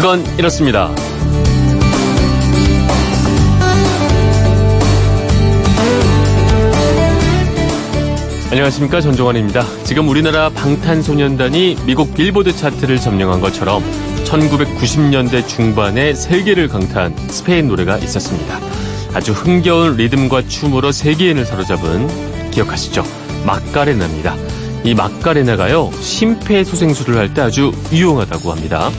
그건 이렇습니다. 안녕하십니까 전종환입니다. 지금 우리나라 방탄소년단이 미국 빌보드 차트를 점령한 것처럼 1990년대 중반에 세계를 강타한 스페인 노래가 있었습니다. 아주 흥겨운 리듬과 춤으로 세계인을 사로잡은 기억하시죠? 마카레나입니다. 이 마카레나가요 심폐소생술을 할 때 아주 유용하다고 합니다.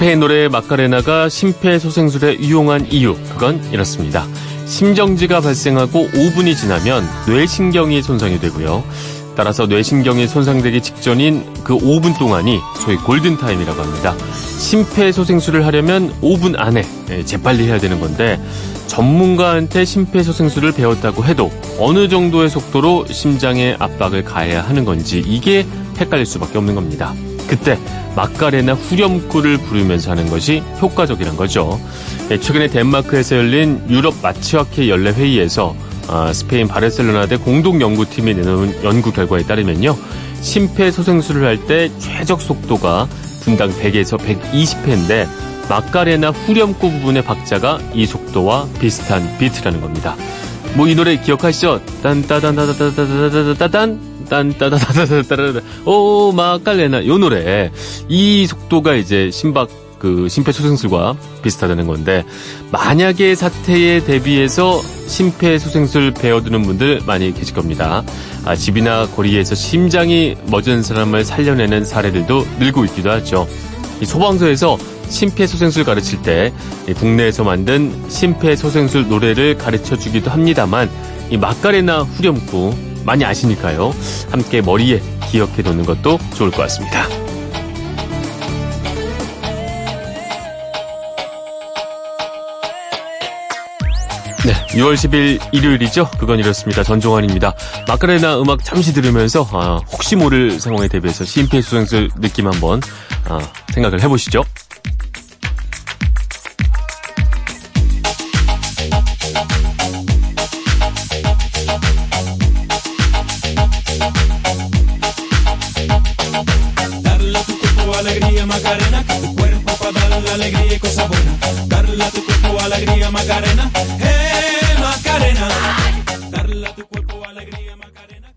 스페인 노래 마카레나가 심폐소생술에 유용한 이유, 그건 이렇습니다. 심정지가 발생하고 5분이 지나면 뇌신경이 손상이 되고요. 따라서 뇌신경이 손상되기 직전인 그 5분 동안이 소위 골든타임이라고 합니다. 심폐소생술을 하려면 5분 안에 예, 재빨리 해야 되는 건데 전문가한테 심폐소생술을 배웠다고 해도 어느 정도의 속도로 심장에 압박을 가해야 하는 건지 이게 헷갈릴 수밖에 없는 겁니다. 그때 마카레나 후렴구를 부르면서 하는 것이 효과적이란 거죠. 네, 최근에 덴마크에서 열린 유럽 마취학회 연례 회의에서 아, 스페인 바르셀로나 대 공동 연구팀이 내놓은 연구 결과에 따르면요. 심폐소생술을 할 때 최적 속도가 분당 100에서 120회인데 마카레나 후렴구 부분의 박자가 이 속도와 비슷한 비트라는 겁니다. 뭐 이 노래 기억하시죠? 딴따단따다다다다다단 딴따다다다다다다 오 마칼레나 요 노래 이 속도가 이제 심박 그 심폐소생술과 비슷하다는 건데 만약에 사태에 대비해서 심폐소생술 배워두는 분들 많이 계실 겁니다. 아, 집이나 거리에서 심장이 멎은 사람을 살려내는 사례들도 늘고 있기도 하죠. 이 소방서에서 심폐소생술 가르칠 때 국내에서 만든 심폐소생술 노래를 가르쳐 주기도 합니다만 이 마카레나 후렴구 많이 아시니까요. 함께 머리에 기억해 놓는 것도 좋을 것 같습니다. 네, 6월 10일 일요일이죠. 그건 이렇습니다. 전종환입니다. 마카레나 음악 잠시 들으면서 아, 혹시 모를 상황에 대비해서 심폐소생술 느낌 한번 아, 생각을 해보시죠. Macarena, eh, Macarena. Darle a tu cuerpo alegría, Macarena.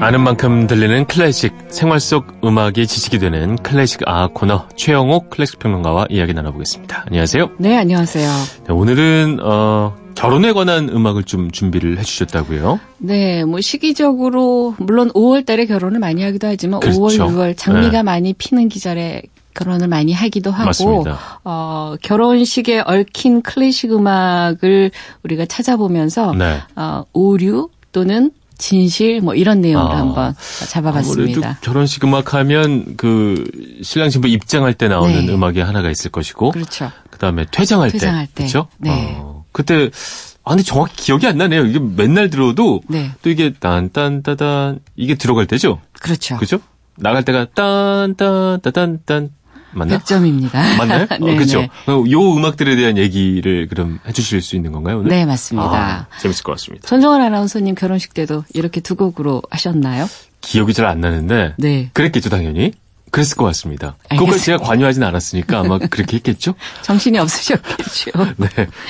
아는 만큼 들리는 클래식, 생활 속 음악이 지식이 되는 클래식 아 코너 최영옥 클래식 평론가와 이야기 나눠보겠습니다. 안녕하세요. 네, 안녕하세요. 네, 오늘은 어, 결혼에 관한 음악을 좀 준비를 해주셨다고요? 네, 뭐 시기적으로 물론 5월 달에 결혼을 많이 하기도 하지만 그렇죠. 5월, 6월 장미가 네. 많이 피는 기절에 결혼을 많이 하기도 하고 맞습니다. 어, 결혼식에 얽힌 클래식 음악을 우리가 찾아보면서 네. 어, 오류 또는 진실 뭐 이런 내용을 아, 한번 잡아봤습니다. 결혼식 음악 하면 그 신랑 신부 입장할 때 나오는 네. 음악이 하나가 있을 것이고 그렇죠. 그다음에 퇴장할, 퇴장할 때, 때. 그렇죠? 네. 어. 그때 아 근데 정확히 기억이 안 나네요. 이게 맨날 들어도 네. 또 이게 딴딴따단 이게 들어갈 때죠. 그렇죠. 그죠? 나갈 때가 딴딴따단딴 맞나? 100점입니다. 맞나요? 네, 어, 그렇죠. 네. 요 음악들에 대한 얘기를 그럼 해주실 수 있는 건가요 오늘? 네 맞습니다. 아, 재밌을 것 같습니다. 전정원 아나운서님 결혼식 때도 이렇게 두 곡으로 하셨나요? 기억이 잘 안 나는데. 네. 그랬겠죠 당연히. 그랬을 것 같습니다. 그걸 제가 관여하진 않았으니까 아마 그렇게 했겠죠? 정신이 없으셨겠죠. 네.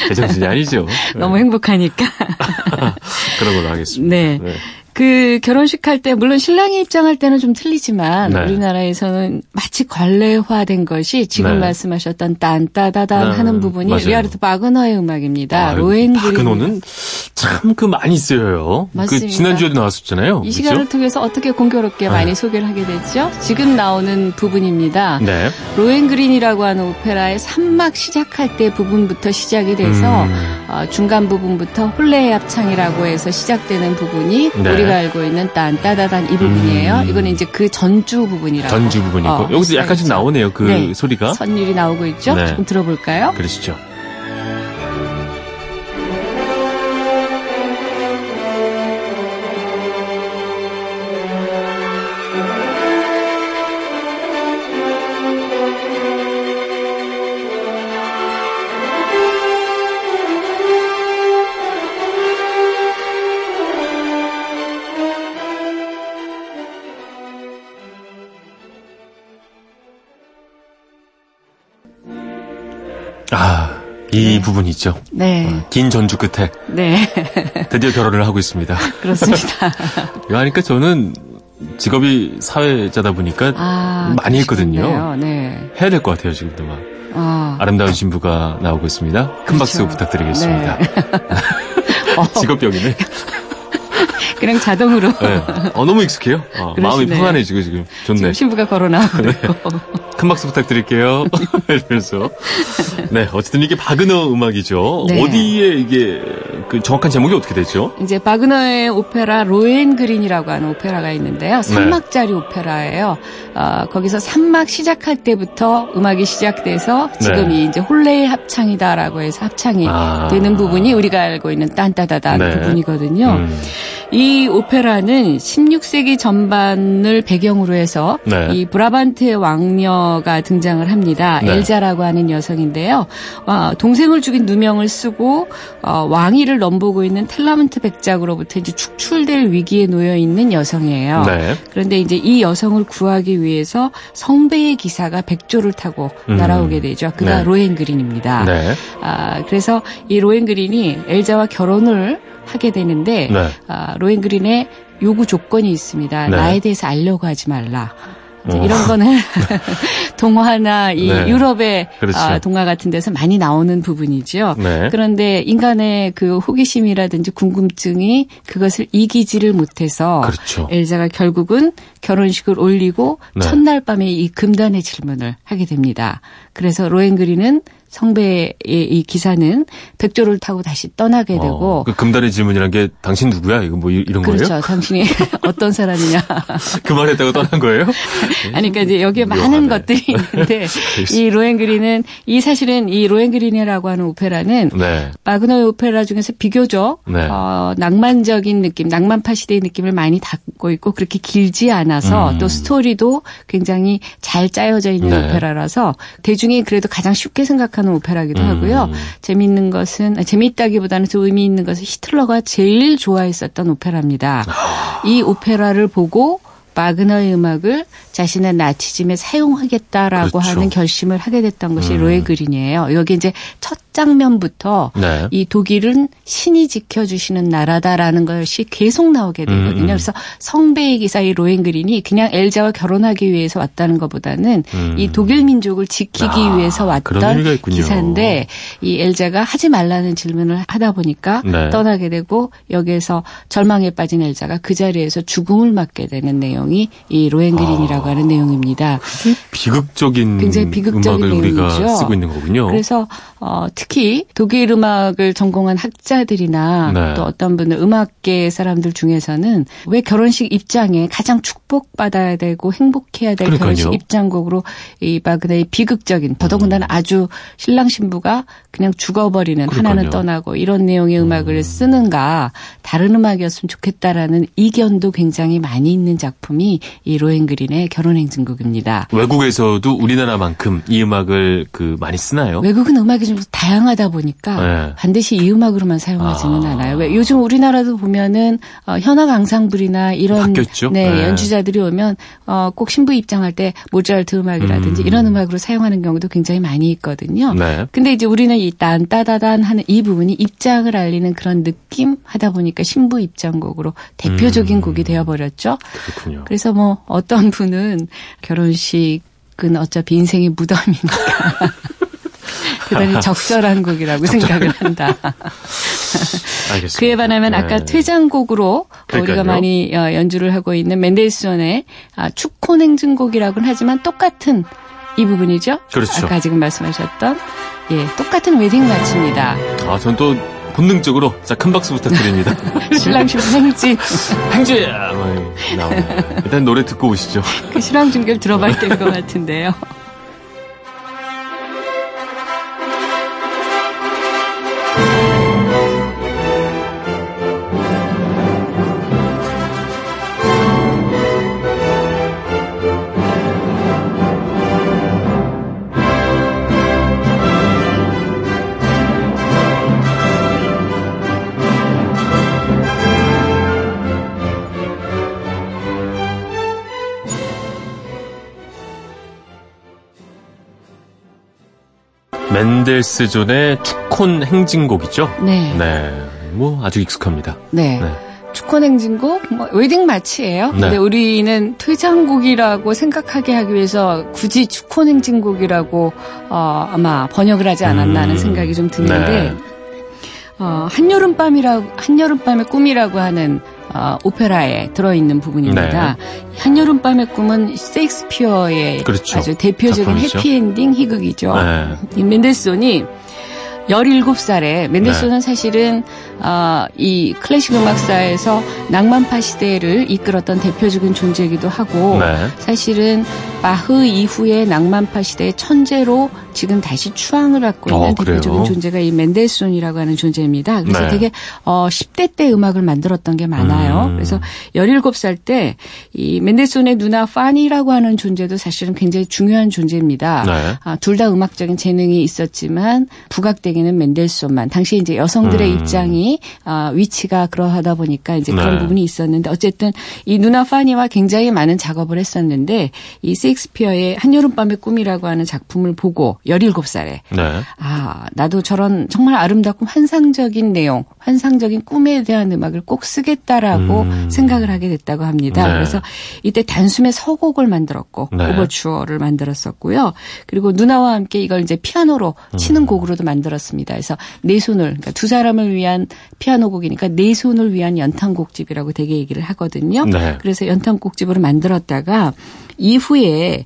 제 정신이 아니죠. 너무 행복하니까. 그런 걸로 하겠습니다. 네. 네. 그 결혼식 할 때 물론 신랑이 입장할 때는 좀 틀리지만 네. 우리나라에서는 마치 관례화된 것이 지금 네. 말씀하셨던 딴따다단 네. 하는 부분이 맞아요. 리하르트 바그너의 음악입니다. 아, 로엔그린 바그너는 참 그 많이 쓰여요. 그 맞습니다. 그 지난주에도 나왔었잖아요. 이 그렇죠? 시간을 통해서 어떻게 공교롭게 많이 네. 소개를 하게 됐죠? 지금 나오는 부분입니다. 네. 로엔 그린이라고 하는 오페라의 3막 시작할 때 부분부터 시작이 돼서 음. 어, 중간 부분부터 홀레 합창이라고 해서 시작되는 부분이 네. 우리가 알고 있는 딴 따다단 이 부분이에요. 음. 이거는 이제 그 전주 부분이라고. 전주 부분이고 어, 여기서 약간씩 나오네요. 그 네. 소리가. 선율이 나오고 있죠. 네. 조금 들어볼까요? 그러시죠. 부분이 있죠. 네. 어, 긴 전주 끝에. 네. 드디어 결혼을 하고 있습니다. 그렇습니다. 하니까 저는 직업이 사회자다 보니까 아, 많이 했거든요. 네. 해야 될 것 같아요, 지금도 막. 아. 아름다운 신부가 나오고 있습니다. 큰 그렇죠. 박수 부탁드리겠습니다. 네. 어. 직업병이네. 그냥 자동으로. 네. 어, 너무 익숙해요. 어, 마음이 편안해지고 지금 좋네. 지금 신부가 걸어 나오고. 네. 큰 박수 부탁드릴게요. 이러면서. 네, 어쨌든 이게 바그너 음악이죠. 네. 어디에 이게 그 정확한 제목이 어떻게 되죠? 이제 바그너의 오페라 로엔그린이라고 하는 오페라가 있는데요. 3막짜리 네. 오페라예요. 어, 거기서 3막 시작할 때부터 음악이 시작돼서 지금이 네. 이제 혼례의 합창이다라고 해서 합창이 아. 되는 부분이 우리가 알고 있는 딴따다단 네. 부분이거든요. 음. 이 오페라는 16세기 전반을 배경으로 해서 네. 이 브라반트의 왕녀가 등장을 합니다. 네. 엘자라고 하는 여성인데요. 어, 동생을 죽인 누명을 쓰고 어, 왕위를 넘보고 있는 텔라문트 백작으로부터 이제 축출될 위기에 놓여 있는 여성이에요. 네. 그런데 이제 이 여성을 구하기 위해서 성배의 기사가 백조를 타고 음. 날아오게 되죠. 그가 네. 로엔그린입니다. 네. 아, 그래서 이 로엔그린이 엘자와 결혼을 하게 되는데 네. 아, 로엔그린의 요구 조건이 있습니다. 네. 나에 대해서 알려고 하지 말라. 어. 이런 거는 동화나 이 네. 유럽의 그렇죠. 아, 동화 같은 데서 많이 나오는 부분이죠. 네. 그런데 인간의 그 호기심이라든지 궁금증이 그것을 이기지를 못해서 그렇죠. 엘자가 결국은 결혼식을 올리고 네. 첫날 밤에 이 금단의 질문을 하게 됩니다. 그래서 로엔그린은 성배의 이 기사는 백조를 타고 다시 떠나게 되고 어, 그 금단의 질문이란 게 당신 누구야? 이거 뭐 이런 그렇죠. 거예요? 그렇죠. 당신이 어떤 사람이냐. 그 말했다고 떠난 거예요? 아니 그러니까 이제 여기에 많은 것들이 있는데 이 로엔그린은 이 사실은 이 로엔그린이라고 하는 오페라는 네. 바그너의 오페라 중에서 비교적 네. 어, 낭만적인 느낌, 낭만파 시대의 느낌을 많이 담고 있고 그렇게 길지 않아서 음. 또 스토리도 굉장히 잘 짜여져 있는 네. 오페라라서 대중이 그래도 가장 쉽게 생각하는 생각하는 오페라기도 음. 하고요. 재미있는 것은 재미있다기보다는 좀 의미 있는 것은 히틀러가 제일 좋아했었던 오페라입니다. 아. 이 오페라를 보고 바그너의 음악을 자신의 나치즘에 사용하겠다라고 그렇죠. 하는 결심을 하게 됐던 것이 음. 로엔그린이에요. 여기 이제 첫 장면부터 네. 이 독일은 신이 지켜주시는 나라다라는 것이 계속 나오게 되거든요. 음. 그래서 성배의 기사 이 로엔그린이 그냥 엘자와 결혼하기 위해서 왔다는 것보다는 음. 이 독일 민족을 지키기 아, 위해서 왔던 기사인데 이 엘자가 하지 말라는 질문을 하다 보니까 네. 떠나게 되고 여기에서 절망에 빠진 엘자가 그 자리에서 죽음을 맞게 되는 내용이 이 로엔그린이라고 아, 하는 내용입니다. 비극적인 굉장히 비극적인 내용이죠. 쓰고 있는 거군요. 그래서 어, 특히 독일 음악을 전공한 학자들이나 네. 또 어떤 분들 음악계 사람들 중에서는 왜 결혼식 입장에 가장 축복받아야 되고 행복해야 될 그러니까요. 결혼식 입장곡으로 이 바그네의 비극적인 더더군다나 음. 아주 신랑 신부가 그냥 죽어버리는 그러니까요. 하나는 떠나고 이런 내용의 음악을 음. 쓰는가 다른 음악이었으면 좋겠다라는 이견도 굉장히 많이 있는 작품이 이 로엔그린의 결혼행진곡입니다. 외국에서도 우리나라만큼 이 음악을 그 많이 쓰나요? 외국은 음악이 좀 다양 다양하다 보니까 네. 반드시 이 음악으로만 사용하지는 아. 않아요. 왜 요즘 우리나라도 보면은 어, 현악 앙상블이나 이런 바뀌었죠? 네, 네, 연주자들이 오면 어, 꼭 신부 입장할 때 모차르트 음악이라든지 음. 이런 음악으로 사용하는 경우도 굉장히 많이 있거든요. 네. 근데 이제 우리는 이 딴 따다단 하는 이 부분이 입장을 알리는 그런 느낌 하다 보니까 신부 입장곡으로 대표적인 음. 곡이 되어 버렸죠. 그렇군요. 그래서 뭐 어떤 분은 결혼식은 어차피 인생의 무덤이니까 대단히 적절한 곡이라고 생각을 한다. 알겠습니다. 그에 반하면 네. 아까 퇴장곡으로 그러니까요. 우리가 많이 어, 연주를 하고 있는 맨델스존의 아, 축혼 행진곡이라고는 하지만 똑같은 이 부분이죠. 그렇죠. 아까 지금 말씀하셨던 예, 똑같은 웨딩 마치입니다. 아, 전 또 본능적으로 자 큰 박수 부탁드립니다. 신랑 신부 행진. 행진야. 뭐, 일단 노래 듣고 오시죠. 그 신랑 중계를 들어봐야 될 것 같은데요. 맨델스존의 투콘 행진곡이죠? 네. 네. 뭐 아주 익숙합니다. 네. 네. 축혼 행진곡 뭐 웨딩 마치예요. 네. 근데 우리는 퇴장곡이라고 생각하게 하기 위해서 굳이 축혼 행진곡이라고 어, 아마 번역을 하지 않았나 하는 음. 생각이 좀 드는데 네. 어, 한여름밤이라고 한여름밤의 꿈이라고 하는 어, 오페라에 들어있는 부분입니다. 네. 한여름밤의 꿈은 셰익스피어의 그렇죠. 아주 대표적인 작품이죠. 해피엔딩 희극이죠. 네. 이 맨델손이 17살에 맨델손은 네. 사실은 어, 이 클래식 음악사에서 낭만파 시대를 이끌었던 대표적인 존재이기도 하고 네. 사실은 바흐 이후의 낭만파 시대의 천재로 지금 다시 추앙을 받고 있는 어, 대표적인 존재가 이 맨델손이라고 하는 존재입니다. 그래서 네. 되게 어 10대 때 음악을 만들었던 게 많아요. 음. 그래서 17살 때 이 맨델손의 누나 파니라고 하는 존재도 사실은 굉장히 중요한 존재입니다. 네. 아, 둘 다 음악적인 재능이 있었지만 부각 되기는 맨델손만. 당시 이제 여성들의 음. 입장이 아, 위치가 그러하다 보니까 이제 그런 네. 부분이 있었는데 어쨌든 이 누나 파니와 굉장히 많은 작업을 했었는데 이 셰익스피어의 한여름밤의 꿈이라고 하는 작품을 보고 17살에. 네. 아, 나도 저런 정말 아름답고 환상적인 내용, 환상적인 꿈에 대한 음악을 꼭 쓰겠다라고 음. 생각을 하게 됐다고 합니다. 네. 그래서 이때 단숨에 서곡을 만들었고, 네. 오버추어를 만들었었고요. 그리고 누나와 함께 이걸 이제 피아노로 치는 음. 곡으로도 만들었 습니다. 그래서 네 손을, 그러니까 두 사람을 위한 피아노 곡이니까 네 손을 위한 연탄곡집이라고 되게 얘기를 하거든요. 네. 그래서 연탄곡집으로 만들었다가 이후에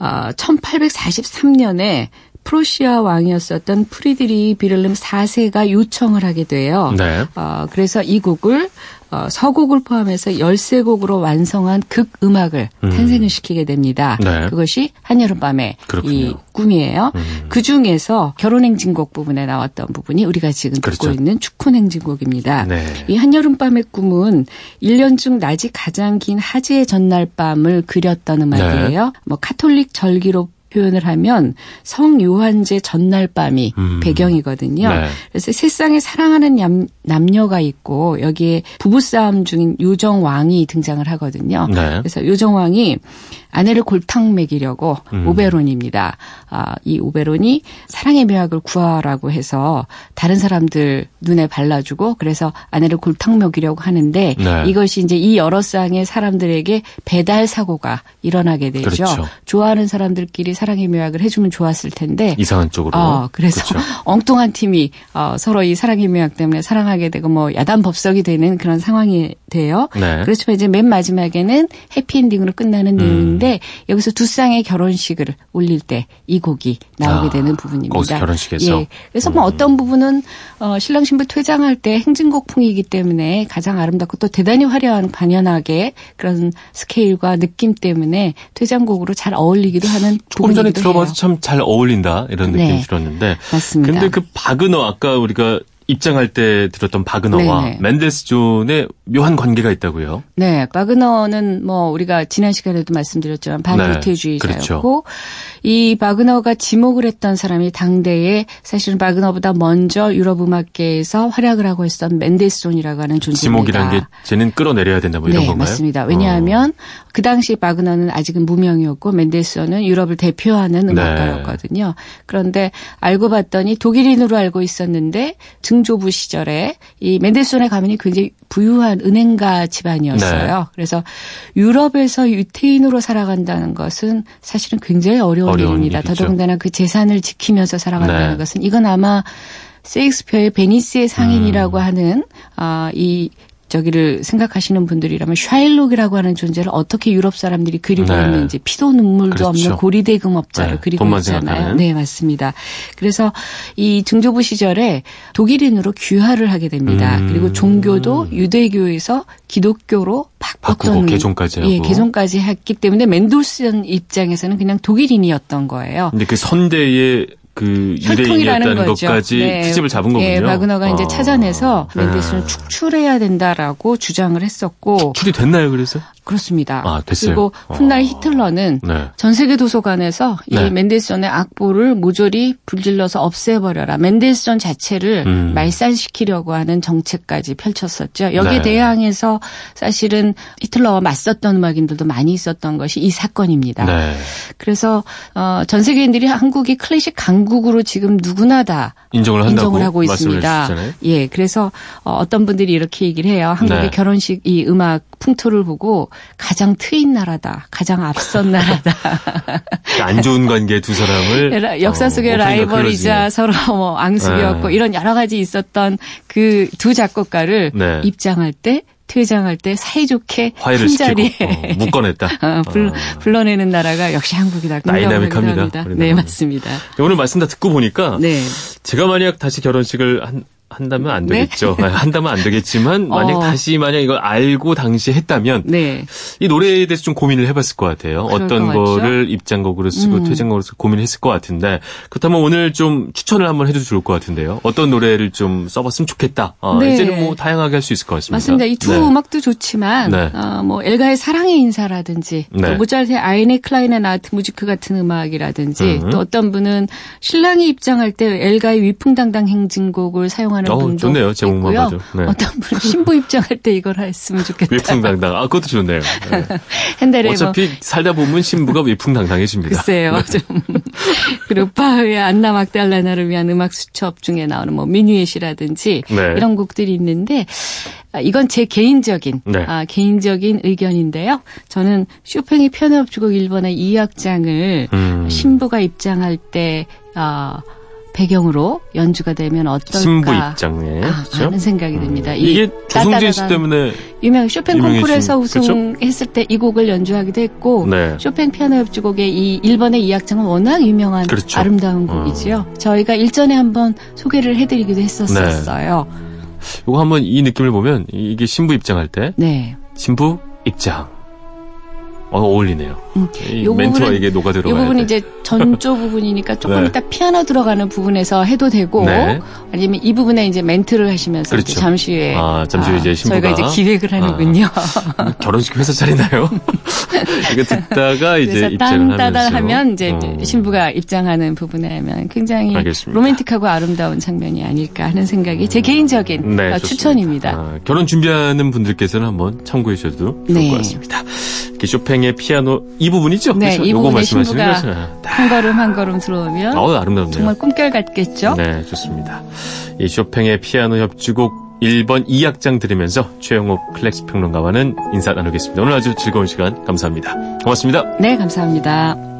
어, 1843년에 프로시아 왕이었었던 프리드리히 빌헬름 4세가 요청을 하게 돼요. 네. 어, 그래서 이 곡을 어, 서곡을 포함해서 13곡으로 완성한 극 음악을 음. 탄생을 시키게 됩니다. 네. 그것이 한여름밤의 그렇군요. 이 꿈이에요. 음. 그 중에서 결혼행진곡 부분에 나왔던 부분이 우리가 지금 그렇죠. 듣고 있는 축혼행진곡입니다. 네. 이 한여름밤의 꿈은 1년 중 낮이 가장 긴 하지의 전날 밤을 그렸던 음악이에요. 네. 뭐 카톨릭 절기로 표현을 하면 성요한제 전날 밤이 음. 배경이거든요. 네. 그래서 세상에 사랑하는 남, 남녀가 있고 여기에 부부싸움 중인 요정왕이 등장을 하거든요. 네. 그래서 요정왕이 아내를 골탕 먹이려고 음. 오베론입니다. 아, 이 오베론이 사랑의 묘약을 구하라고 해서 다른 사람들 눈에 발라주고 그래서 아내를 골탕 먹이려고 하는데 네. 이것이 이제 이 여러 쌍의 사람들에게 배달 사고가 일어나게 되죠. 그렇죠. 좋아하는 사람들끼리 사랑의 묘약을 해주면 좋았을 텐데 이상한 쪽으로. 어, 그래서 그렇죠. 엉뚱한 팀이 어, 서로 이 사랑의 묘약 때문에 사랑하 게 되고 뭐 야단 법석이 되는 그런 상황이 돼요. 네. 그렇지만 이제 맨 마지막에는 해피엔딩으로 끝나는 음. 내용인데. 여기서 두 쌍의 결혼식을 올릴 때 이 곡이 나오게 아, 되는 부분입니다. 결혼식에서. 예. 그래서 뭐 음. 어떤 부분은 어, 신랑 신부 퇴장할 때 행진곡풍이기 때문에 가장 아름답고 또 대단히 화려한 반연하게 그런 스케일과 느낌 때문에 퇴장곡으로 잘 어울리기도 하는 조금 전에 들어봐도 참잘 어울린다 이런 느낌 이 네. 들었는데. 맞습니다. 근데 그 바그너 아까 우리가 입장할 때 들었던 바그너와 네네. 맨델스 존의 묘한 관계가 있다고요? 네, 바그너는 뭐 우리가 지난 시간에도 말씀드렸지만 반유태주의자였고 네, 그렇죠. 이 바그너가 지목을 했던 사람이 당대에 사실은 바그너보다 먼저 유럽 음악계에서 활약을 하고 있었던 멘델스존이라고 하는 존재입니다. 지목이라는 게 쟤는 끌어내려야 된다 뭐 이런 네, 건가요? 맞습니다. 왜냐하면 어. 그 당시 바그너는 아직은 무명이었고 멘델스존은 유럽을 대표하는 네. 음악가였거든요. 네. 그런데 알고 봤더니 독일인으로 알고 있었는데 증조부 시절에 이 멘델스존의 가문이 굉장히 부유한 은행가 집안이었어요. 네. 그래서 유럽에서 유태인으로 살아간다는 것은 사실은 굉장히 어려운 어려운 일입니다. 일이죠. 더더군다나 그 재산을 지키면서 살아간다는 네. 것은 이건 아마 세익스피어의 베니스의 상인이라고 음. 하는 아, 이 저기를 생각하시는 분들이라면 샤일록이라고 하는 존재를 어떻게 유럽 사람들이 그리고 네. 있는지 피도 눈물도 그렇죠. 없는 고리대금업자를 네. 그리고 있잖아요. 생각하는. 네, 맞습니다. 그래서 이 증조부 시절에 독일인으로 귀화를 하게 됩니다. 음. 그리고 종교도 유대교에서 기독교로 바꿨던 개종까지 하고. 예, 개종까지 했기 때문에 맨돌슨 입장에서는 그냥 독일인이었던 거예요. 근데 그 선대의 그 유대인이었다는 것까지 네. 트집을 잡은 거군요. 네, 바그너가 아. 이제 찾아내서 맨델슨을 네. 축출해야 된다라고 주장을 했었고 축출이 됐나요, 그래서? 그렇습니다. 아, 됐어요. 그리고 훗날 아. 히틀러는 네. 전 세계 도서관에서 이 네. 맨델슨의 악보를 모조리 불질러서 없애버려라. 맨델슨 자체를 음. 말살시키려고 하는 정책까지 펼쳤었죠. 여기에 네. 대항해서 사실은 히틀러와 맞섰던 음악인들도 많이 있었던 것이 이 사건입니다. 네. 그래서 어, 전 세계인들이 한국이 클래식 강 강국으로 지금 누구나 다 인정을, 인정을 하고 있습니다. 예, 그래서 어, 떤 분들이 이렇게 얘기를 해요. 한국의 네. 결혼식 이 음악 풍토를 보고 가장 트인 나라다, 가장 앞선 나라다. 안 좋은 관계 두 사람을 역사 속의 어, 라이벌이자 서로 뭐 앙숙이었고 네. 이런 여러 가지 있었던 그 두 작곡가를 네. 입장할 때 퇴장할 때 사이좋게 화해를 한 자리에 어, 묶어냈다. 어, 불, 어. 불러내는 나라가 역시 한국이다. 다이나믹합니다. 네, 맞습니다. 오늘 말씀 다 듣고 보니까 네. 제가 만약 다시 결혼식을 한 한다면 안 네? 되겠죠. 네? 한다면 안 되겠지만 만약 어. 다시 만약 이걸 알고 당시에 했다면 네. 이 노래에 대해서 좀 고민을 해봤을 것 같아요. 어떤 것 거를 입장곡으로 쓰고 음. 퇴장곡으로 쓰고 고민했을 것 같은데 그렇다면 오늘 좀 추천을 한번 해도 좋을 것 같은데요. 어떤 노래를 좀 써봤으면 좋겠다. 어, 네. 이제는 뭐 다양하게 할 수 있을 것 같습니다. 맞습니다. 이두 네. 음악도 좋지만 네. 어, 뭐 엘가의 사랑의 인사라든지 또 네. 모차르트의 아이네 클라인의 나트 무지크 같은 음악이라든지 음. 또 어떤 분은 신랑이 입장할 때 엘가의 위풍당당 행진곡을 사용하는 하는 어, 분도 좋네요. 제목만 봐도. 네. 어떤 분은 신부 입장할 때 이걸 했으면 좋겠다. 위풍당당. 아, 그것도 좋네요. 네. 핸델의 어차피 뭐. 살다 보면 신부가 위풍당당해집니다. 글쎄요. 네. 좀. 그리고 파흐의 안나 막달라나를 위한 음악 수첩 중에 나오는 뭐 미뉴엣이라든지 네. 이런 곡들이 있는데 아, 이건 제 개인적인 네. 아, 개인적인 의견인데요. 저는 쇼팽의 피아노 협주곡 1번의 2악장을 음. 신부가 입장할 때 아, 배경으로 연주가 되면 어떨까 신부 입장에 아, 그렇죠? 하는 생각이 듭니다. 음. 이게 조성진 씨 때문에 유명 쇼팽 콩쿠르에서 우승했을 때 이 곡을 연주하기도 했고 네. 쇼팽 피아노 협주곡의 이 1번의 이 악장은 워낙 유명한 그렇죠. 아름다운 어. 곡이지요. 어. 저희가 일전에 한번 소개를 해드리기도 했었었어요. 네. 이거 한번 이 느낌을 보면 이게 신부 입장할 때 네. 신부 입장 어, 어울리네요. 음. 이 멘트와 이게 녹아 들어가이 부분이 이제 전조 부분이니까 조금 네. 이따 피아노 들어가는 부분에서 해도 되고 네. 아니면 이 부분에 이제 멘트를 하시면서 그렇죠. 잠시 후에 아, 잠시 후에 아, 이제 신부가 저희가 이제 기획을 하는군요. 아, 결혼식 회사 차리나요? 이거 듣다가 이제 입장을 하면서 하면 이제 어. 신부가 입장하는 부분에 하면 굉장히 알겠습니다. 로맨틱하고 아름다운 장면이 아닐까 하는 생각이 제 개인적인 네, 추천입니다. 아, 결혼 준비하는 분들께서는 한번 참고해 주셔도 좋을 네. 것 같습니다. 쇼팽의 피아노 이 부분이죠? 네, 그렇죠? 이 부분에 신부가 한 걸음 한 걸음 들어오면 어, 아름답네요. 정말 꿈결 같겠죠? 네, 좋습니다. 이 쇼팽의 피아노 협주곡 1번 2악장 들으면서 최영욱 클래식 평론가와는 인사 나누겠습니다. 오늘 아주 즐거운 시간 감사합니다. 고맙습니다. 네, 감사합니다.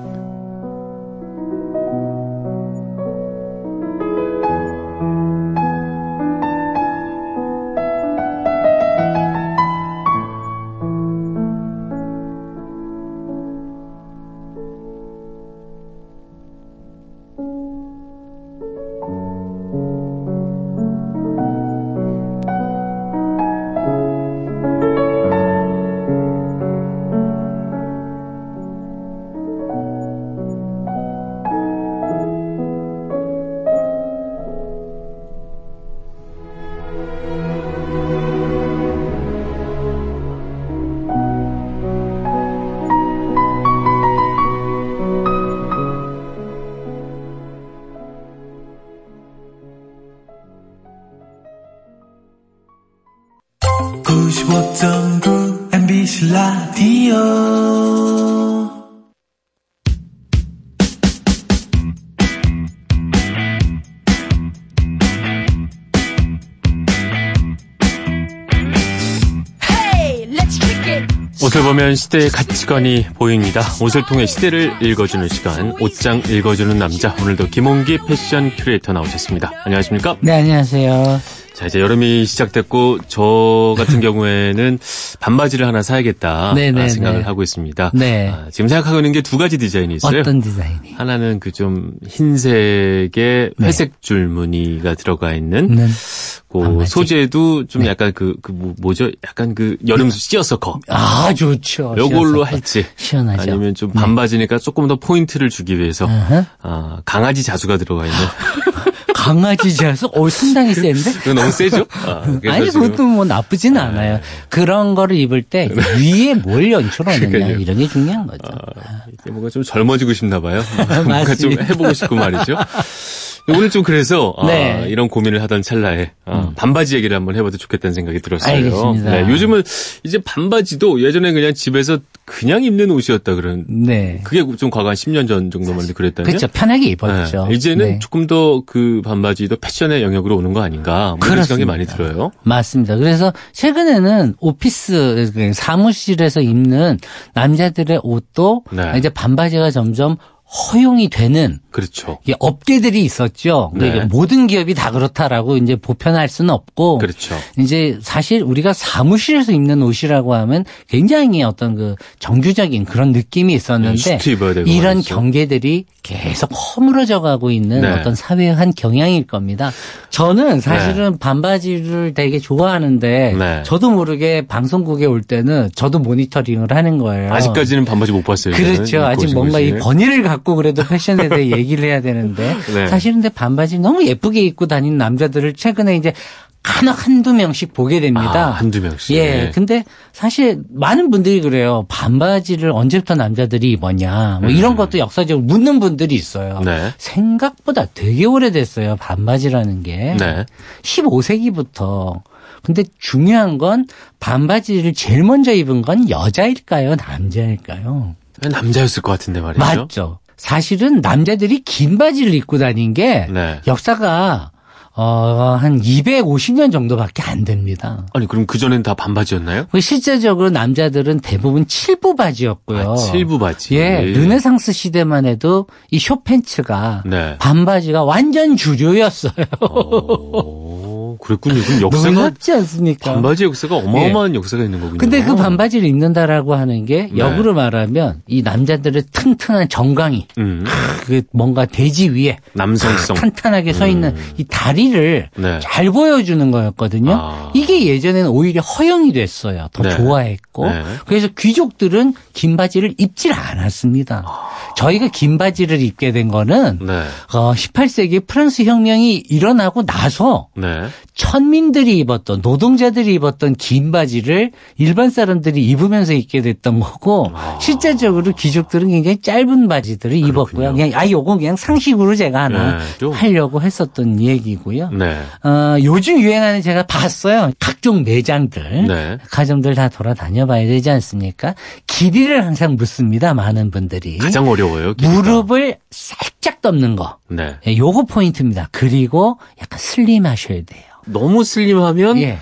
보면 시대의 가치관이 보입니다. 옷을 통해 시대를 읽어주는 시간, 옷장 읽어주는 남자. 오늘도 김홍기 패션 큐레이터 나오셨습니다. 안녕하십니까? 네, 안녕하세요. 자, 이제 여름이 시작됐고, 저 같은 경우에는 반바지를 하나 사야겠다 네네, 네, 생각을 네. 하고 있습니다. 네. 아, 지금 생각하고 있는 게 두 가지 디자인이 있어요. 어떤 디자인이? 하나는 그 좀 흰색에 네. 회색 줄무늬가 들어가 있는 네. 그 소재도 좀 네. 약간 그, 그 뭐, 뭐죠? 약간 그 여름 시어서커. 아, 좋죠. 요걸로 할지. 시원하죠. 아니면 좀 반바지니까 조금 더 포인트를 주기 위해서 아, 강아지 자수가 들어가 있는 강아지 자수? 어, 상당히 센데? 그거 너무 세죠? 아, 니 그것도 뭐 나쁘지는 아, 않아요. 그런 거를 입을 때 네. 위에 뭘 연출하느냐 이런 게 중요한 거죠. 아, 이게 뭔가 좀 젊어지고 싶나 봐요. 뭔가 좀 해보고 싶고 말이죠. 오늘 좀 그래서 아, 네. 아, 이런 고민을 하던 찰나에 아, 음. 반바지 얘기를 한번 해봐도 좋겠다는 생각이 들었어요. 알겠습니다. 네, 요즘은 이제 반바지도 예전에 그냥 집에서 그냥 입는 옷이었다 그런. 네. 그게 좀 과거 한 10년 전 정도만 그랬다면. 그렇죠. 편하게 입었죠. 네. 이제는 네. 조금 더 그 반바지도 패션의 영역으로 오는 거 아닌가. 뭐 그런 생각이 많이 들어요. 맞습니다. 그래서 최근에는 오피스 사무실에서 입는 남자들의 옷도 네. 이제 반바지가 점점 허용이 되는 그렇죠. 이 업계들이 있었죠. 네. 모든 기업이 다 그렇다라고 이제 보편할 수는 없고 그렇죠. 이제 사실 우리가 사무실에서 입는 옷이라고 하면 굉장히 어떤 그 정규적인 그런 느낌이 있었는데 네, 이런 말이죠. 경계들이 계속 허물어져 가고 있는 네. 어떤 사회의 한 경향일 겁니다. 저는 사실은 네. 반바지를 되게 좋아하는데 네. 저도 모르게 방송국에 올 때는 저도 모니터링을 하는 거예요. 아직까지는 반바지 못 봤어요. 그렇죠. 아직 뭔가 이 권위를 갖고 그래도 패션에 대해 얘기를 해야 되는데 네. 사실은 근데 반바지 너무 예쁘게 입고 다니는 남자들을 최근에 이제 하나 한두 명씩 보게 됩니다. 아, 한두 명씩. 예. 근데 사실 많은 분들이 그래요. 반바지를 언제부터 남자들이 입었냐. 뭐 이런 음. 것도 역사적으로 묻는 분들이 있어요. 네. 생각보다 되게 오래됐어요. 반바지라는 게. 네. 15세기부터. 근데 중요한 건 반바지를 제일 먼저 입은 건 여자일까요? 남자일까요? 남자였을 것 같은데 말이죠. 맞죠. 사실은 남자들이 긴 바지를 입고 다닌 게 네. 역사가 어, 한 250년 정도밖에 안 됩니다. 아니, 그럼 그전엔 다 반바지였나요? 그 실제적으로 남자들은 대부분 칠부 바지였고요. 아, 칠부 바지. 예, 르네상스 시대만 해도 이 쇼팬츠가 네. 반바지가 완전 주류였어요. 그랬군요. 그럼 역사가 놀랍지 않습니까? 반바지 역사가 어마어마한 예. 역사가 있는 거군요. 근데 그 반바지를 입는다라고 하는 게 네. 역으로 말하면 이 남자들의 튼튼한 정강이 음. 그 뭔가 대지 위에 남성성 탄탄하게 서 있는 음. 이 다리를 네. 잘 보여주는 거였거든요. 아. 이게 예전에는 오히려 허용이 됐어요. 더 네. 좋아했고 네. 그래서 귀족들은 긴 바지를 입질 않았습니다. 아. 저희가 긴 바지를 입게 된 거는 네. 어, 18세기 프랑스 혁명이 일어나고 나서 네. 천민들이 입었던 노동자들이 입었던 긴 바지를 일반 사람들이 입으면서 입게 됐던 거고 아. 실제적으로 귀족들은 굉장히 짧은 바지들을 그렇군요. 입었고요. 그냥 아 요건 그냥 상식으로 제가 하나 네, 하려고 했었던 얘기고요. 네. 어, 요즘 유행하는 제가 봤어요. 각종 매장들 네. 가정들 다 돌아다녀 봐야 되지 않습니까? 길이 를 항상 묻습니다. 많은 분들이 가장 어려워요. 길이가. 무릎을 살짝 덮는 거. 네. 예, 요거 포인트입니다. 그리고 약간 슬림하셔야 돼요. 너무 슬림하면 예.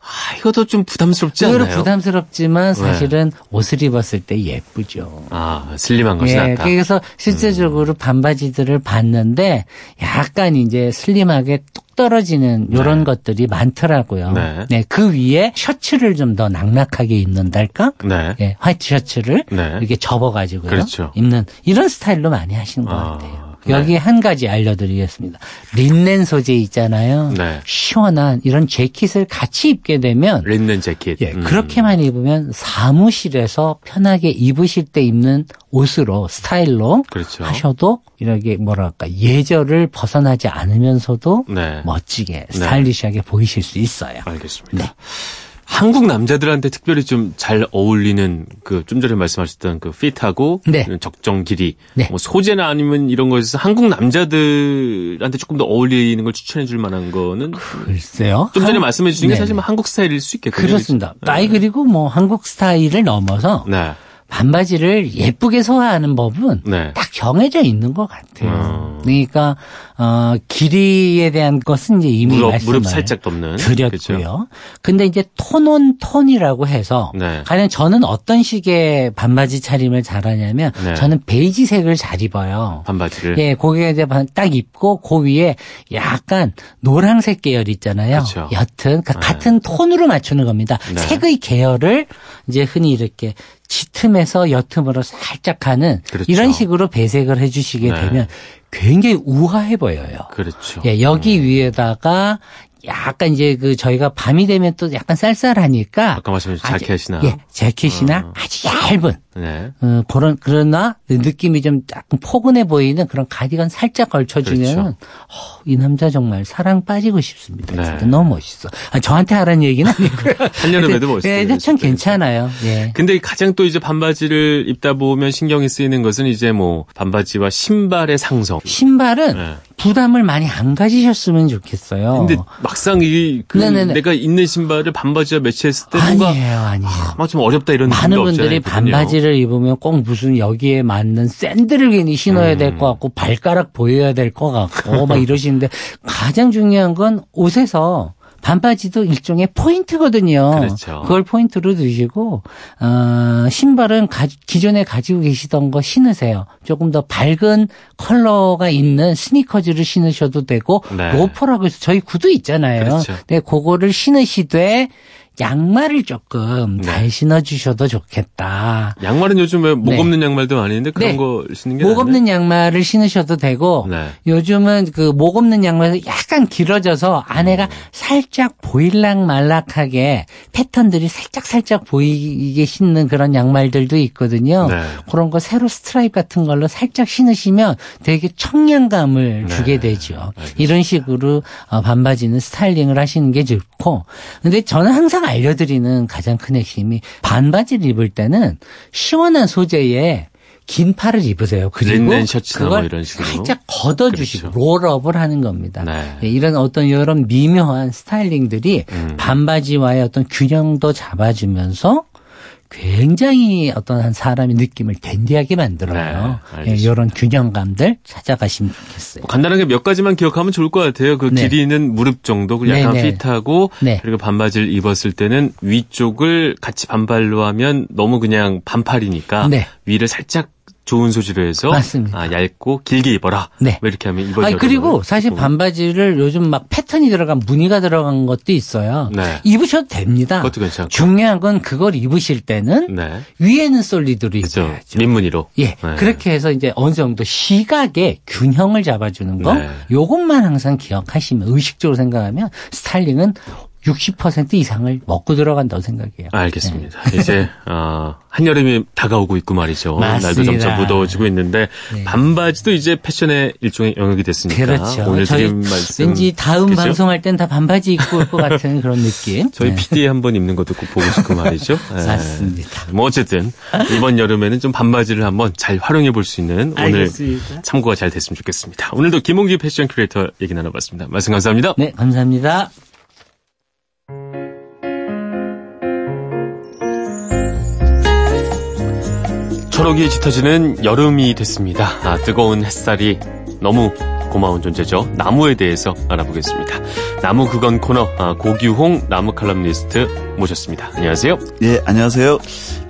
아, 이것도 좀 부담스럽지 않나요? 부담스럽지만 네. 사실은 네. 옷을 입었을 때 예쁘죠. 아, 슬림한 것이 예, 낫다. 그래서 실제적으로 음. 반바지들을 봤는데 약간 이제 슬림하게 뚝 떨어지는 이런 네. 것들이 많더라고요. 네. 네. 그 위에 셔츠를 좀 더 낙낙하게 입는달까? 네. 예, 화이트 셔츠를 네. 이렇게 접어가지고요. 그렇죠. 입는 이런 스타일로 많이 하시는 것 아. 같아요. 네. 여기 한 가지 알려드리겠습니다. 린넨 소재 있잖아요. 네. 시원한 이런 재킷을 같이 입게 되면 린넨 재킷. 예, 음. 그렇게만 입으면 사무실에서 편하게 입으실 때 입는 옷으로 스타일로 그렇죠. 하셔도 이렇게 뭐랄까 예절을 벗어나지 않으면서도 네. 멋지게 네. 스타일리시하게 보이실 수 있어요. 알겠습니다. 네. 한국 남자들한테 특별히 좀 잘 어울리는 그 좀 전에 말씀하셨던 그 핏하고 네. 적정 길이 네. 뭐 소재나 아니면 이런 거에서 한국 남자들한테 조금 더 어울리는 걸 추천해 줄 만한 거는 글쎄요. 좀 전에 말씀해 주신 게 사실 뭐 한국 스타일일 수 있겠군요. 그렇습니다. 나이 네. 그리고 뭐 한국 스타일을 넘어서 네. 반바지를 예쁘게 소화하는 법은 네. 딱 정해져 있는 것 같아요. 음. 그러니까 어, 길이에 대한 것은 이제 이미 무릎, 말씀을 무릎 살짝 덮는 드렸고요. 그렇죠? 근데 이제 톤온 톤이라고 해서 네. 과연 저는 어떤 식의 반바지 차림을 잘하냐면 네. 저는 베이지색을 잘 입어요. 반바지를 예, 거기에 이제 딱 입고 그 위에 약간 노란색 계열 있잖아요. 그렇죠. 옅은 그러니까 네. 같은 톤으로 맞추는 겁니다. 네. 색의 계열을 이제 흔히 이렇게 짙음에서 옅음으로 살짝 하는 그렇죠. 이런 식으로 배색을 해주시게 네. 되면 굉장히 우아해 보여요. 그렇죠. 예, 여기 음. 위에다가 약간 이제 그 저희가 밤이 되면 또 약간 쌀쌀하니까 아까 말씀하신 자켓이나 예, 재킷이나 어. 아주 얇은 네. 어, 그런 그러나 느낌이 좀 약간 포근해 보이는 그런 가디건 살짝 걸쳐주면 그렇죠. 어, 이 남자 정말 사랑 빠지고 싶습니다. 네. 진짜 너무 멋있어. 아, 저한테 하라는 얘기는 아니고요. 한여름에도 멋있어요. 예, 참 괜찮아요. 예. 근데 가장 또 이제 반바지를 입다 보면 신경이 쓰이는 것은 이제 뭐 반바지와 신발의 상성. 신발은 네. 부담을 많이 안 가지셨으면 좋겠어요. 근데 막상 이 그 내가 있는 신발을 반바지와 매치했을 때 뭔가 아니에요, 아니에요. 아, 좀 어렵다 이런 많은 분들이 반바지를 입으면 꼭 무슨 여기에 맞는 샌들을 괜히 신어야 될 것 같고 발가락 보여야 될 것 같고 막 이러시는데 가장 중요한 건 옷에서 반바지도 일종의 포인트거든요. 그렇죠. 그걸 포인트로 두시고 어, 신발은 가, 기존에 가지고 계시던 거 신으세요. 조금 더 밝은 컬러가 있는 스니커즈를 신으셔도 되고 네. 로퍼라고 해서 저희 구두 있잖아요. 그렇죠. 네, 그거를 신으시되 양말을 조금 네. 잘 신어주셔도 좋겠다. 양말은 요즘에 목 네. 없는 양말도 아닌데 그런 네. 거 신는 게목 없는 양말을 신으셔도 되고 네. 요즘은 그 목 없는 양말이 약간 길어져서 안에가 음. 살짝 보일락 말락하게 패턴들이 살짝 살짝 보이게 신는 그런 양말들도 있거든요. 네. 그런 거 새로 스트라이프 같은 걸로 살짝 신으시면 되게 청량감을 네. 주게 되죠. 알겠습니다. 이런 식으로 어, 반바지는 스타일링을 하시는 게 좋고 근데 저는 항상 알려드리는 가장 큰 핵심이 반바지를 입을 때는 시원한 소재의 긴 팔을 입으세요. 그리고 뭐 그걸 이런 식으로. 살짝 걷어주시고 그렇죠. 롤업을 하는 겁니다. 네. 네 이런 어떤 이런 미묘한 스타일링들이 음. 반바지와의 어떤 균형도 잡아주면서 굉장히 어떤 한 사람의 느낌을 댄디하게 만들어요. 네, 예, 이런 균형감들 찾아가시면 좋겠어요. 뭐 간단하게 몇 가지만 기억하면 좋을 것 같아요. 그 네. 길이는 무릎 정도, 그 약간 네, 네. 핏하고 네. 그리고 반바지를 입었을 때는 위쪽을 같이 반발로 하면 너무 그냥 반팔이니까 네. 위를 살짝 좋은 해서 맞습니다. 아, 얇고 길게 입어라. 네. 뭐 이렇게 하면 입어져. 그리고 사실 반바지를 요즘 막 패턴이 들어간 무늬가 들어간 것도 있어요. 네. 입으셔도 됩니다. 그것도 괜찮고. 중요한 건 그걸 입으실 때는 네. 위에는 솔리드로 입어야죠. 민무늬로. 예. 네. 그렇게 해서 이제 어느 정도 시각의 균형을 잡아주는 거. 네. 요것만 항상 기억하시면 의식적으로 생각하면 스타일링은 60% 이상을 먹고 들어간다고 생각해요. 알겠습니다. 네. 이제 어, 한여름이 다가오고 있고 말이죠. 맞습니다. 날도 점점 무더워지고 있는데 네. 반바지도 이제 패션의 일종의 영역이 됐으니까 그렇죠. 오늘 드린 말씀 왠지 다음 그렇죠? 방송할 땐 다 반바지 입고 올 것 같은 그런 느낌. 저희 네. PD 한번 입는 것도 꼭 보고 싶고 말이죠. 네. 맞습니다. 뭐 어쨌든 이번 여름에는 좀 반바지를 한번 잘 활용해 볼 수 있는 오늘 알겠습니다. 참고가 잘 됐으면 좋겠습니다. 오늘도 김홍기 패션 큐레이터 얘기 나눠봤습니다. 말씀 감사합니다. 네, 감사합니다. 초록이 짙어지는 여름이 됐습니다. 아, 뜨거운 햇살이 너무 고마운 존재죠. 나무에 대해서 알아보겠습니다. 나무 그건 코너 아, 고규홍 나무 칼럼니스트 모셨습니다. 안녕하세요. 예, 안녕하세요.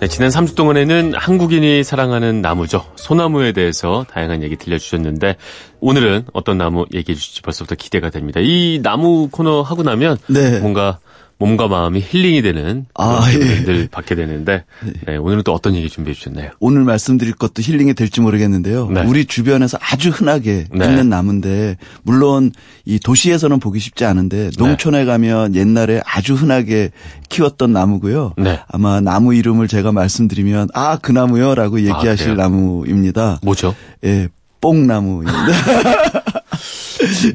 네, 지난 3주 동안에는 한국인이 사랑하는 나무죠. 소나무에 대해서 다양한 얘기 들려주셨는데 오늘은 어떤 나무 얘기해 주실지 벌써부터 기대가 됩니다. 이 나무 코너 하고 나면 네. 뭔가 몸과 마음이 힐링이 되는 아, 예. 늘 받게 되는데 네. 네, 오늘은 또 어떤 얘기 준비해 주셨나요? 오늘 말씀드릴 것도 힐링이 될지 모르겠는데요. 네. 우리 주변에서 아주 흔하게 네. 있는 나무인데 물론 이 도시에서는 보기 쉽지 않은데 네. 농촌에 가면 옛날에 아주 흔하게 키웠던 나무고요. 네. 아마 나무 이름을 제가 말씀드리면 아 그 나무요라고 아, 얘기하실 아, 나무입니다. 뭐죠? 예, 뽕나무입니다.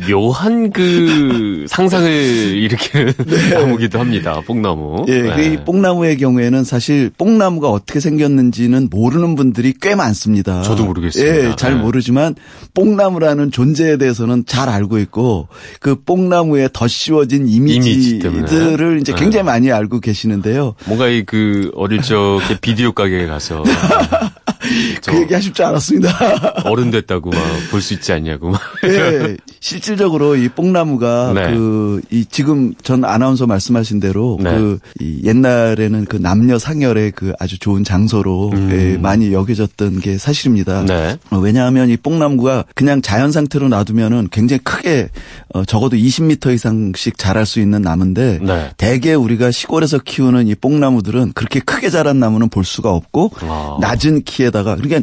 묘한 그 상상을 일으키는 네. 나무기도 합니다. 뽕나무. 예, 네. 이 뽕나무의 경우에는 사실 뽕나무가 어떻게 생겼는지는 모르는 분들이 꽤 많습니다. 저도 모르겠습니다. 예, 잘 네. 모르지만 뽕나무라는 존재에 대해서는 잘 알고 있고 그 뽕나무에 덧씌워진 이미지들을 이미지 이제 굉장히 네. 많이 알고 계시는데요. 뭔가 이 그 어릴 적에 비디오 가게에 가서 그 얘기 하실 줄 알았습니다. 어른 됐다고 막 볼 수 있지 않냐고 막. 네, 실질적으로 이 뽕나무가 네. 그이 지금 전 아나운서 말씀하신 대로 네. 그이 옛날에는 그 남녀 상열의 그 아주 좋은 장소로 음. 예, 많이 여겨졌던 게 사실입니다. 네. 어, 왜냐하면 이 뽕나무가 그냥 자연 상태로 놔두면은 굉장히 크게 어, 적어도 20m 이상씩 자랄 수 있는 나무인데 네. 대개 우리가 시골에서 키우는 이 뽕나무들은 그렇게 크게 자란 나무는 볼 수가 없고 아. 낮은 키에 다가 그러니까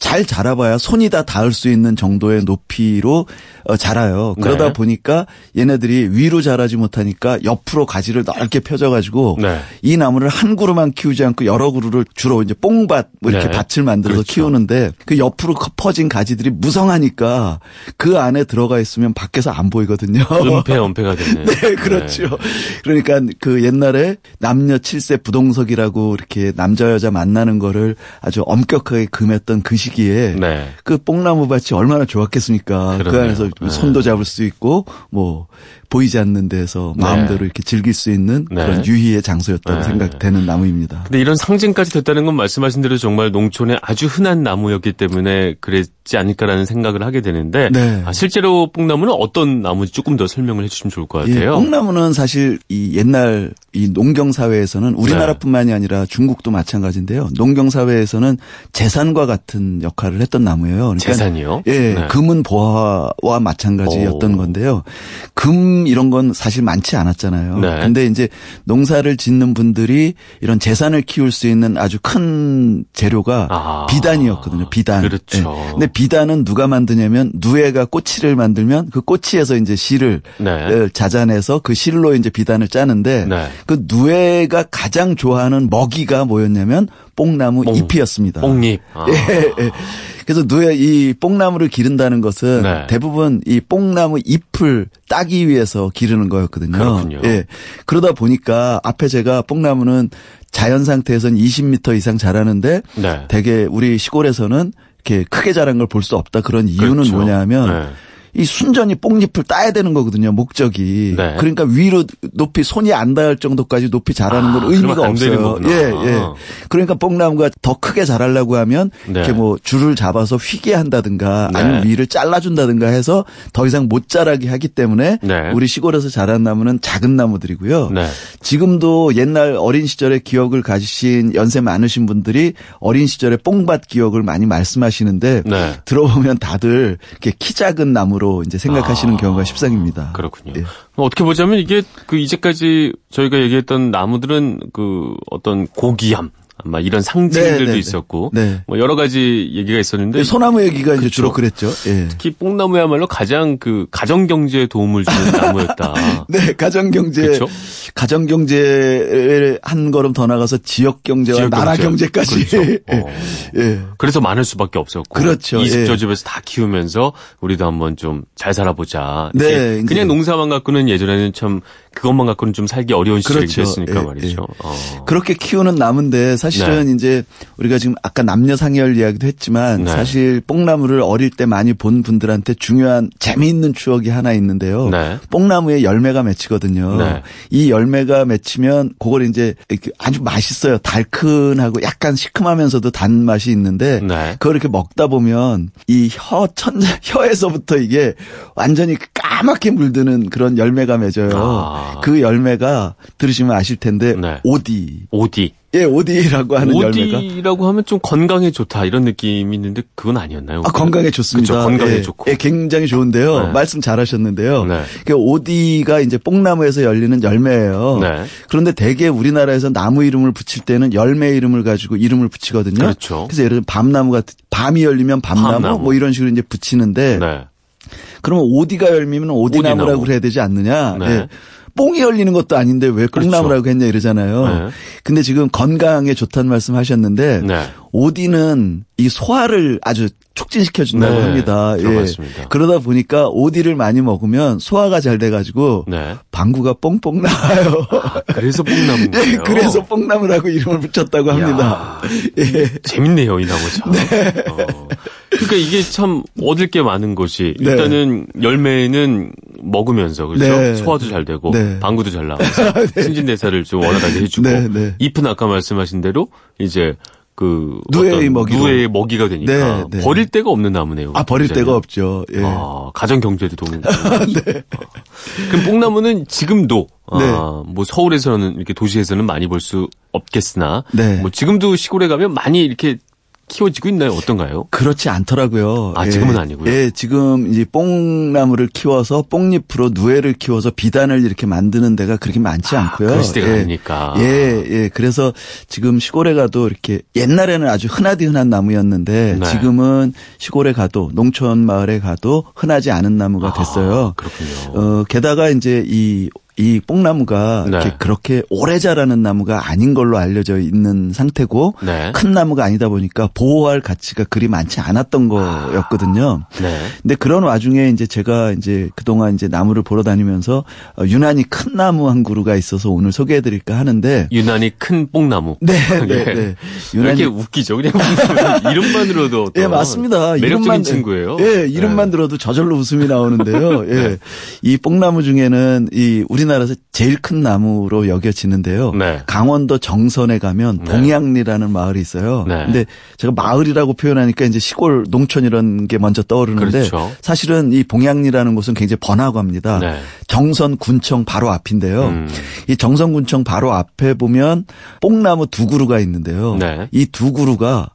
잘 자라봐야 손이 다 닿을 수 있는 정도의 높이로 어, 자라요. 그러다 네. 보니까 얘네들이 위로 자라지 못하니까 옆으로 가지를 넓게 펴져가지고 네. 이 나무를 한 그루만 키우지 않고 여러 그루를 주로 이제 뽕밭 뭐 이렇게 네. 밭을 만들어서 그렇죠. 키우는데 그 옆으로 퍼진 가지들이 무성하니까 그 안에 들어가 있으면 밖에서 안 보이거든요. 은폐 은폐가 되네. 네, 그렇죠. 네. 그러니까 그 옛날에 남녀 7세 부동석이라고 이렇게 남자 여자 만나는 거를 아주 엄격하게 금했던 그 시기 시기에 네. 그 뽕나무 밭이 얼마나 좋았겠습니까? 그러네요. 그 안에서 네. 손도 잡을 수 있고 뭐 보이지 않는 데서 네. 마음대로 네. 이렇게 즐길 수 있는 네. 그런 유희의 장소였다고 네. 생각되는 나무입니다. 근데 이런 상징까지 됐다는 건 말씀하신 대로 정말 농촌에 아주 흔한 나무였기 때문에 그랬지 않을까라는 생각을 하게 되는데 네. 아, 실제로 뽕나무는 어떤 나무인지 조금 더 설명을 해주시면 좋을 것 예, 같아요. 예, 뽕나무는 사실 이 옛날 이 농경 사회에서는 우리나라뿐만이 아니라 중국도 마찬가지인데요. 농경 사회에서는 재산과 같은 역할을 했던 나무예요. 그러니까 재산이요? 예, 금은 보화와 마찬가지였던 오. 건데요. 금 이런 건 사실 많지 않았잖아요. 네. 근데 이제 농사를 짓는 분들이 이런 재산을 키울 수 있는 아주 큰 재료가 아. 비단이었거든요. 비단. 그렇죠. 네. 근데 비단은 누가 만드냐면 누에가 꼬치를 만들면 그 꼬치에서 이제 실을 네. 자자내서 그 실로 이제 비단을 짜는데 네. 그 누에가 가장 좋아하는 먹이가 뭐였냐면 뽕나무 뽕, 잎이었습니다. 뽕잎. 아. 예, 예. 그래서 누에 이 뽕나무를 기른다는 것은 네. 대부분 이 뽕나무 잎을 따기 위해서 기르는 거였거든요. 그렇군요. 예. 그러다 보니까 앞에 제가 뽕나무는 자연 상태에서는 20m 이상 자라는데 네. 대개 우리 시골에서는 이렇게 크게 자란 걸 볼 수 없다 그런 이유는 그렇죠. 뭐냐면 네. 이 순전히 뽕잎을 따야 되는 거거든요. 목적이. 네. 그러니까 위로 높이 손이 안 닿을 정도까지 높이 자라는 건 아, 의미가 없어요. 예, 예. 그러니까 뽕나무가 더 크게 자라려고 하면 네. 이렇게 뭐 줄을 잡아서 휘게 한다든가 네. 아니면 위를 잘라준다든가 해서 더 이상 못 자라게 하기 때문에 네. 우리 시골에서 자란 나무는 작은 나무들이고요. 네. 지금도 옛날 어린 시절의 기억을 가지신 연세 많으신 분들이 어린 시절의 뽕밭 기억을 많이 말씀하시는데 네. 들어보면 다들 이렇게 키 작은 나무 으로 이제 생각하시는 아, 경우가 십상입니다. 그렇군요. 네. 어떻게 보자면 이게 그 이제까지 저희가 얘기했던 나무들은 그 어떤 고기함 막 이런 상징들도 네, 네, 네, 있었고 네. 뭐 여러 가지 얘기가 있었는데 네, 소나무 얘기가 그렇죠. 이제 주로 그랬죠. 예. 특히 뽕나무야말로 가장 그 가정 경제에 도움을 주는 나무였다. 네, 가정 경제 그렇죠? 가정 경제를 한 걸음 더 나가서 지역 경제와 지역 나라 경제. 까지 그렇죠. 어. 예. 그래서 많을 수밖에 없었고 그렇죠. 이집 예. 저 집에서 다 키우면서 우리도 한번 좀 잘 살아보자. 네, 그냥 농사만 갖고는 예전에는 참 그것만 갖고는 좀 살기 어려운 시절이 그렇죠. 됐으니까 예, 말이죠. 예. 어. 그렇게 키우는 나무인데 사실 은 네. 이제 우리가 지금 아까 남녀 상열 이야기도 했지만 네. 사실 뽕나무를 어릴 때 많이 본 분들한테 중요한 재미있는 추억이 하나 있는데요. 네. 뽕나무에 열매가 맺히거든요. 네. 이 열매가 맺히면 그걸 이제 아주 맛있어요. 달큰하고 약간 시큼하면서도 단맛이 있는데 네. 그걸 이렇게 먹다 보면 이 혀 천자 혀에서부터 이게 완전히 까맣게 물드는 그런 열매가 맺어요. 아. 그 열매가 들으시면 아실 텐데 네. 오디. 오디. 예, 오디라고 하는 오디라고 열매가. 오디라고 하면 좀 건강에 좋다 이런 느낌이 있는데 그건 아니었나요? 아, 건강에 좋습니다. 그렇죠. 건강에 예, 좋고. 예, 굉장히 좋은데요. 네. 말씀 잘하셨는데요. 네. 그 오디가 이제 뽕나무에서 열리는 열매예요. 네. 그런데 대개 우리나라에서 나무 이름을 붙일 때는 열매 이름을 가지고 이름을 붙이거든요. 그렇죠. 그래서 예를 들면 밤나무 같은 밤이 열리면 밤나무, 밤나무. 뭐 이런 식으로 이제 붙이는데 네. 그러면 오디가 열리면 오디나무라고 오디나무. 해야 되지 않느냐? 네. 네. 뽕이 열리는 것도 아닌데 왜 뽕나무라고 그렇죠. 했냐 이러잖아요. 네. 근데 지금 건강에 좋다는 말씀 하셨는데 네. 오디는 이 소화를 아주 촉진시켜 준다고 네. 합니다. 예. 그러다 보니까 오디를 많이 먹으면 소화가 잘 돼가지고 네. 방구가 뽕뽕 나와요. 아, 그래서 뽕나무. 예, 그래서 뽕나무라고 이름을 붙였다고 합니다. 예. 재밌네요 이 나무 참. 네. 어. 그러니까 이게 참 얻을 게 많은 것이 네. 일단은 열매는 먹으면서 그렇죠. 네. 소화도 잘 되고 네. 방구도 잘 나와서 네. 신진 대사를 좀 원활하게 해주고 네, 잎은 아까 말씀하신 대로 이제 그 누에의 먹이 누에의 먹이가 되니까 네, 네. 버릴 데가 없는 나무네요. 아 버릴 데가 없죠. 예. 아, 가정 경제도 도움. 네. 아. 그럼 뽕나무는 지금도 아, 네. 아, 뭐 서울에서는 이렇게 도시에서는 많이 볼 수 없겠으나 네. 뭐 지금도 시골에 가면 많이 이렇게 키워지고 있나요? 어떤가요? 그렇지 않더라고요. 아, 지금은 예. 아니고요. 예, 지금 이제 뽕나무를 키워서 뽕잎으로 누에를 키워서 비단을 이렇게 만드는 데가 그렇게 많지 아, 않고요. 그럴 때가 예. 아니니까. 예, 예. 그래서 지금 시골에 가도 이렇게 옛날에는 아주 흔하디 흔한 나무였는데 네. 지금은 시골에 가도 농촌 마을에 가도 흔하지 않은 나무가 됐어요. 아, 그렇군요. 어, 게다가 이제 이이 뽕나무가 네. 그렇게 오래 자라는 나무가 아닌 걸로 알려져 있는 상태고 네. 큰 나무가 아니다 보니까 보호할 가치가 그리 많지 않았던 거였거든요. 아. 네. 근데 그런 와중에 이제 제가 이제 그동안 이제 나무를 보러 다니면서 어, 유난히 큰 나무 한 그루가 있어서 오늘 소개해 드릴까 하는데 유난히 큰 뽕나무. 네, 네, 네. 유난히 이렇게 웃기죠. 그냥 이름만으로도 예, 맞습니다. 이름만 친구예요. 예, 이름만 네. 들어도 저절로 웃음이 나오는데요. 예. 네. 이 뽕나무 중에는 이 우리나라 우리나라에서 제일 큰 나무로 여겨지는데요. 네. 강원도 정선에 가면 네. 봉양리라는 마을이 있어요. 네. 근데 제가 마을이라고 표현하니까 이제 시골 농촌 이런 게 먼저 떠오르는데 그렇죠. 사실은 이 봉양리라는 곳은 굉장히 번화고 합니다. 네. 정선 군청 바로 앞인데요. 음. 이 정선 군청 바로 앞에 보면 뽕나무 두 그루가 있는데요. 네. 이두 그루가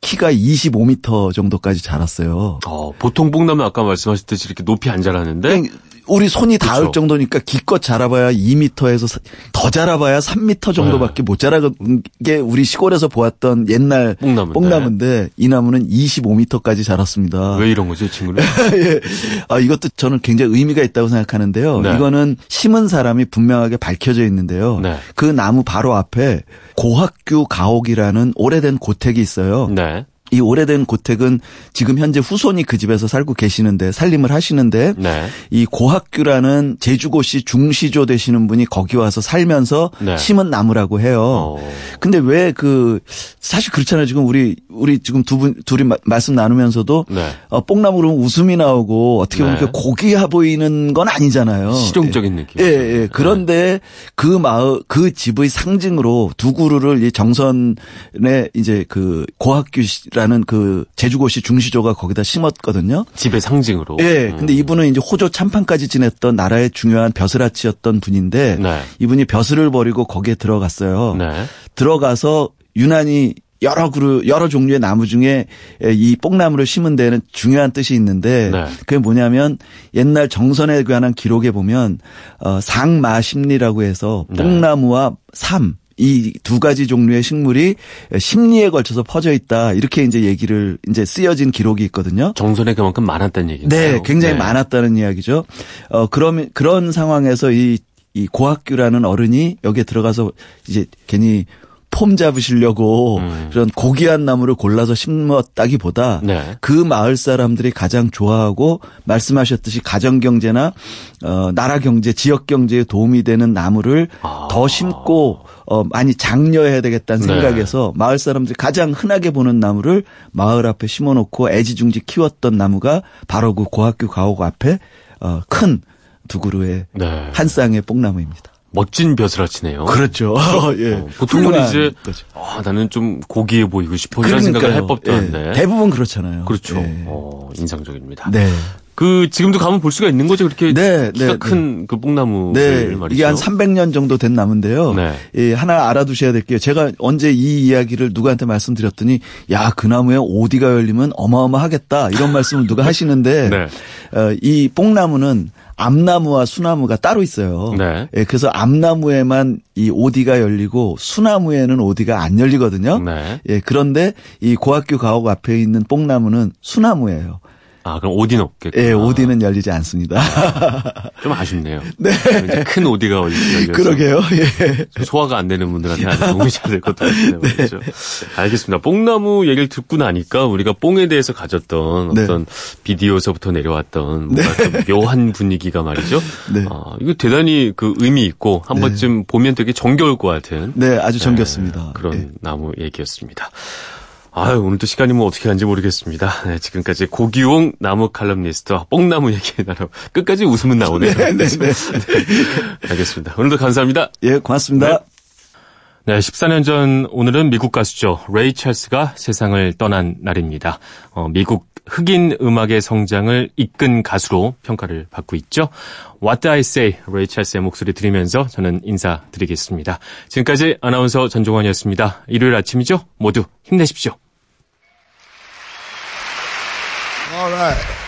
키가 25m 정도까지 자랐어요. 어, 보통 뽕나무 아까 말씀하셨듯이 이렇게 높이 안 자라는데 우리 손이 닿을 그렇죠. 정도니까 기껏 자라봐야 2m에서 더 자라봐야 3m 정도밖에 네. 못 자라는 게 우리 시골에서 보았던 옛날 뽕나무인데, 뽕나무인데 이 나무는 25m까지 자랐습니다. 왜 이런 거죠, 친구는? 예. 아, 이것도 저는 굉장히 의미가 있다고 생각하는데요. 네. 이거는 심은 사람이 분명하게 밝혀져 있는데요. 네. 그 나무 바로 앞에 고학규 가옥이라는 오래된 고택이 있어요. 네. 이 오래된 고택은 지금 현재 후손이 그 집에서 살고 계시는데 살림을 하시는데 네. 이 고학규라는 제주고시 중시조 되시는 분이 거기 와서 살면서 네. 심은 나무라고 해요. 어. 근데 왜 그 사실 그렇잖아요. 지금 우리 우리 지금 두 분 둘이 마, 말씀 나누면서도 네. 어, 뽕나무 그러면 웃음이 나오고 어떻게 보면 네. 고귀해 보이는 건 아니잖아요. 실용적인 느낌. 예, 예. 그런데 그 마을 그 집의 상징으로 두 그루를 이 정선에 이제 그 고학규 라 라는 그 제주고시 중시조가 거기다 심었거든요. 집의 상징으로. 예. 음. 근데 이분은 이제 호조 참판까지 지냈던 나라의 중요한 벼슬아치였던 분인데 네. 이분이 벼슬을 버리고 거기에 들어갔어요. 네. 들어가서 유난히 여러 그루 여러 종류의 나무 중에 이 뽕나무를 심은 데는 중요한 뜻이 있는데 네. 그게 뭐냐면 옛날 정선에 관한 기록에 보면 어 상마 심리라고 해서 네. 뽕나무와 삶 이 두 가지 종류의 식물이 심리에 걸쳐서 퍼져 있다. 이렇게 이제 얘기를 이제 쓰여진 기록이 있거든요. 정선에 그만큼 많았다는 얘기인가요? 네, 굉장히 네. 많았다는 이야기죠. 어, 그러면 그런 상황에서 이, 이 고학규라는 어른이 여기에 들어가서 이제 괜히 폼 잡으시려고 음. 그런 고귀한 나무를 골라서 심었다기보다 네. 그 마을 사람들이 가장 좋아하고 말씀하셨듯이 가정 경제나 어 나라 경제, 지역 경제에 도움이 되는 나무를 아. 더 심고 어 많이 장려해야 되겠다는 네. 생각에서 마을 사람들이 가장 흔하게 보는 나무를 마을 앞에 심어 놓고 애지중지 키웠던 나무가 바로 그 고학교 가옥 앞에 어큰 두 그루의 네. 한 쌍의 뽕나무입니다. 멋진 벼슬아치네요. 그렇죠. 예. 어, 보통은 이제 아, 나는 좀 고귀해 보이고 싶어 이런 생각을 할 법도 한데 예. 대부분 그렇잖아요. 그렇죠. 예. 어, 인상적입니다. 네. 그 지금도 가면 볼 수가 있는 거죠. 그렇게 네, 키가 네, 큰그 네. 뽕나무 네, 말이죠. 이게 한 300년 정도 된 나무인데요. 네. 예, 하나 알아두셔야 될 게요. 제가 언제 이 이야기를 누구한테 말씀드렸더니 야, 그 나무에 오디가 열리면 어마어마하겠다. 이런 말씀을 누가 하시는데 네. 어, 이 뽕나무는 암나무와 수나무가 따로 있어요. 네. 예, 그래서 암나무에만 이 오디가 열리고 수나무에는 오디가 안 열리거든요. 네. 예, 그런데 이 고학교 가옥 앞에 있는 뽕나무는 수나무예요. 아, 그럼 오디는 없겠고. 예, 오디는 열리지 않습니다. 좀 아쉽네요. 네. 큰 오디가 열려서. 그러게요. 예. 소화가 안 되는 분들한테 아주 도움이 잘 될 것도 같네요. 네. 그렇죠. 알겠습니다. 뽕나무 얘기를 듣고 나니까 우리가 뽕에 대해서 가졌던 네. 어떤 비디오에서부터 내려왔던 뭔가 네. 좀 묘한 분위기가 말이죠. 네. 아, 이거 대단히 그 의미 있고 한 네. 번쯤 보면 되게 정겨울 것 같은. 네, 아주 정겹습니다. 네, 그런 예. 나무 얘기였습니다. 아유, 오늘도 시간이 뭐 어떻게 간지 모르겠습니다. 네, 지금까지 고기용 나무 칼럼니스트와 뽕나무 얘기 나눠 끝까지 웃음은 나오네요. 네, 네, 네. 네. 알겠습니다. 오늘도 감사합니다. 예, 고맙습니다. 네. 네, 14년 전 오늘은 미국 가수죠. 레이 찰스가 세상을 떠난 날입니다. 어, 미국 흑인 음악의 성장을 이끈 가수로 평가를 받고 있죠. What I Say 레이 찰스의 목소리 들으면서 저는 인사드리겠습니다. 지금까지 아나운서 전종환이었습니다. 일요일 아침이죠. 모두 힘내십시오. All right.